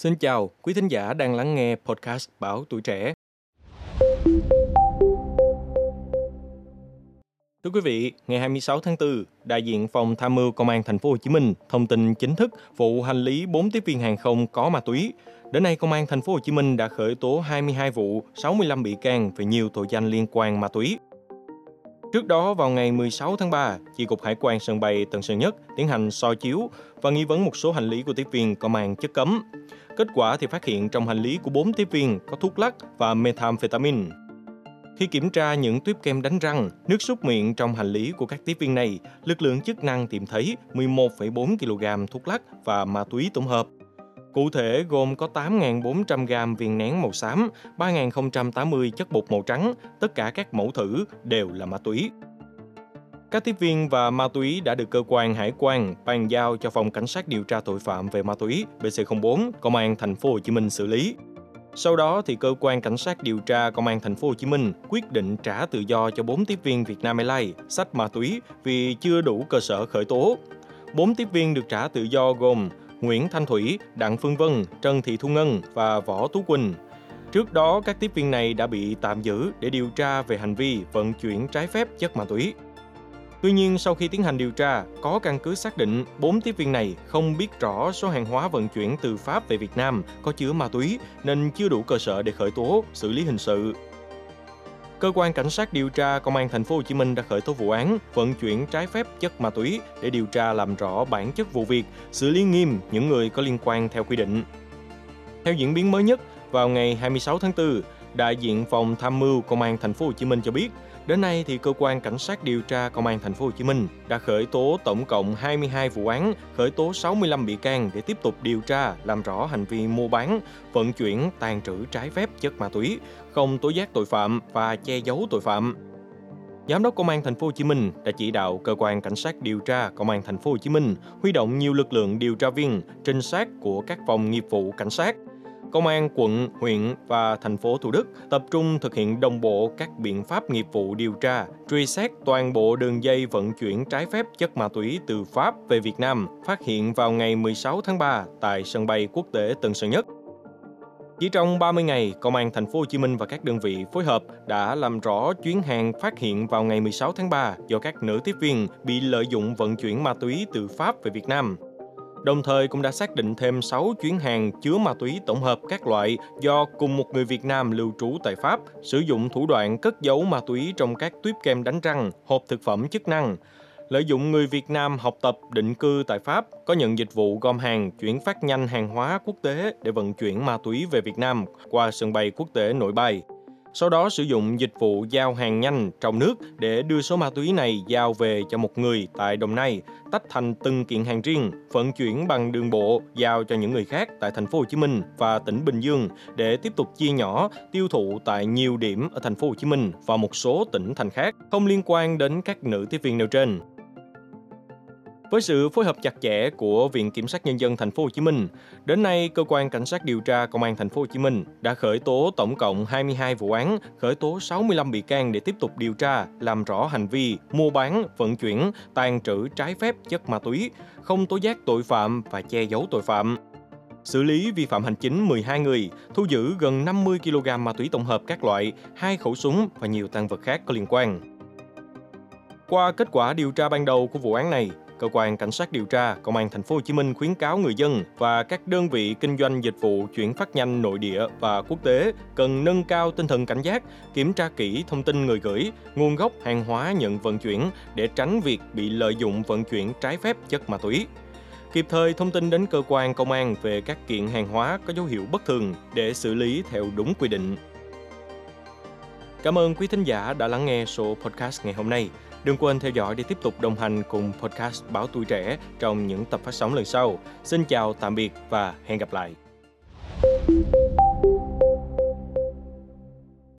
Xin chào, quý thính giả đang lắng nghe podcast Báo Tuổi Trẻ. Thưa quý vị, ngày 26 tháng 4, đại diện phòng tham mưu công an thành phố Hồ Chí Minh thông tin chính thức vụ hành lý 4 tiếp viên hàng không có ma túy. Đến nay, công an thành phố Hồ Chí Minh đã khởi tố 22 vụ, 65 bị can về nhiều tội danh liên quan ma túy. Trước đó, vào ngày 16 tháng 3, Chi cục Hải quan sân bay Tân Sơn Nhất tiến hành soi chiếu và nghi vấn một số hành lý của tiếp viên có mang chất cấm. Kết quả thì phát hiện trong hành lý của 4 tiếp viên có thuốc lắc và methamphetamine. Khi kiểm tra những tuyếp kem đánh răng, nước súc miệng trong hành lý của các tiếp viên này, lực lượng chức năng tìm thấy 11,4 kg thuốc lắc và ma túy tổng hợp. Cụ thể gồm có 8.400 gram viên nén màu xám, 3.080 chất bột màu trắng, tất cả các mẫu thử đều là ma túy. Các tiếp viên và ma túy đã được cơ quan hải quan bàn giao cho phòng cảnh sát điều tra tội phạm về ma túy BC04 công an thành phố Hồ Chí Minh xử lý. Sau đó thì cơ quan cảnh sát điều tra công an thành phố Hồ Chí Minh quyết định trả tự do cho 4 tiếp viên Vietnam Airlines sách ma túy vì chưa đủ cơ sở khởi tố. 4 tiếp viên được trả tự do gồm Nguyễn Thanh Thủy, Đặng Phương Vân, Trần Thị Thu Ngân và Võ Tú Quỳnh. Trước đó, các tiếp viên này đã bị tạm giữ để điều tra về hành vi vận chuyển trái phép chất ma túy. Tuy nhiên, sau khi tiến hành điều tra, có căn cứ xác định 4 tiếp viên này không biết rõ số hàng hóa vận chuyển từ Pháp về Việt Nam có chứa ma túy nên chưa đủ cơ sở để khởi tố, xử lý hình sự. Cơ quan cảnh sát điều tra công an thành phố Hồ Chí Minh đã khởi tố vụ án vận chuyển trái phép chất ma túy để điều tra làm rõ bản chất vụ việc, xử lý nghiêm những người có liên quan theo quy định. Theo diễn biến mới nhất, vào ngày 26 tháng 4, đại diện phòng tham mưu công an thành phố Hồ Chí Minh cho biết, đến nay thì cơ quan cảnh sát điều tra công an thành phố Hồ Chí Minh đã khởi tố tổng cộng 22 vụ án, khởi tố 65 bị can để tiếp tục điều tra làm rõ hành vi mua bán, vận chuyển, tàn trữ trái phép chất ma túy, không tố giác tội phạm và che giấu tội phạm. Giám đốc Công an thành phố Hồ Chí Minh đã chỉ đạo cơ quan cảnh sát điều tra Công an thành phố Hồ Chí Minh huy động nhiều lực lượng điều tra viên, trinh sát của các phòng nghiệp vụ cảnh sát Công an quận, huyện và thành phố Thủ Đức tập trung thực hiện đồng bộ các biện pháp nghiệp vụ điều tra, truy xét toàn bộ đường dây vận chuyển trái phép chất ma túy từ Pháp về Việt Nam, phát hiện vào ngày 16 tháng 3 tại sân bay quốc tế Tân Sơn Nhất. Chỉ trong 30 ngày, Công an thành phố Hồ Chí Minh và các đơn vị phối hợp đã làm rõ chuyến hàng phát hiện vào ngày 16 tháng 3 do các nữ tiếp viên bị lợi dụng vận chuyển ma túy từ Pháp về Việt Nam. Đồng thời cũng đã xác định thêm 6 chuyến hàng chứa ma túy tổng hợp các loại do cùng một người Việt Nam lưu trú tại Pháp sử dụng thủ đoạn cất giấu ma túy trong các tuyếp kem đánh răng, hộp thực phẩm chức năng. Lợi dụng người Việt Nam học tập định cư tại Pháp có nhận dịch vụ gom hàng chuyển phát nhanh hàng hóa quốc tế để vận chuyển ma túy về Việt Nam qua sân bay quốc tế nội Bài sau đó sử dụng dịch vụ giao hàng nhanh trong nước để đưa số ma túy này giao về cho một người tại Đồng Nai, tách thành từng kiện hàng riêng, vận chuyển bằng đường bộ giao cho những người khác tại thành phố Hồ Chí Minh và tỉnh Bình Dương để tiếp tục chia nhỏ tiêu thụ tại nhiều điểm ở thành phố Hồ Chí Minh và một số tỉnh thành khác không liên quan đến các nữ tiếp viên nêu trên. Với sự phối hợp chặt chẽ của Viện Kiểm sát nhân dân thành phố Hồ Chí Minh, đến nay cơ quan cảnh sát điều tra công an thành phố Hồ Chí Minh đã khởi tố tổng cộng 22 vụ án, khởi tố 65 bị can để tiếp tục điều tra, làm rõ hành vi mua bán, vận chuyển, tàn trữ trái phép chất ma túy, không tố giác tội phạm và che giấu tội phạm. Xử lý vi phạm hành chính 12 người, thu giữ gần 50 kg ma túy tổng hợp các loại, hai khẩu súng và nhiều tăng vật khác có liên quan. Qua kết quả điều tra ban đầu của vụ án này, cơ quan cảnh sát điều tra công an thành phố Hồ Chí Minh khuyến cáo người dân và các đơn vị kinh doanh dịch vụ chuyển phát nhanh nội địa và quốc tế cần nâng cao tinh thần cảnh giác, kiểm tra kỹ thông tin người gửi, nguồn gốc hàng hóa nhận vận chuyển để tránh việc bị lợi dụng vận chuyển trái phép chất ma túy kịp thời thông tin đến cơ quan công an về các kiện hàng hóa có dấu hiệu bất thường để xử lý theo đúng quy định. Cảm ơn quý thính giả đã lắng nghe số podcast ngày hôm nay. Đừng quên theo dõi để tiếp tục đồng hành cùng podcast Báo Tuổi Trẻ trong những tập phát sóng lần sau. Xin chào, tạm biệt và hẹn gặp lại.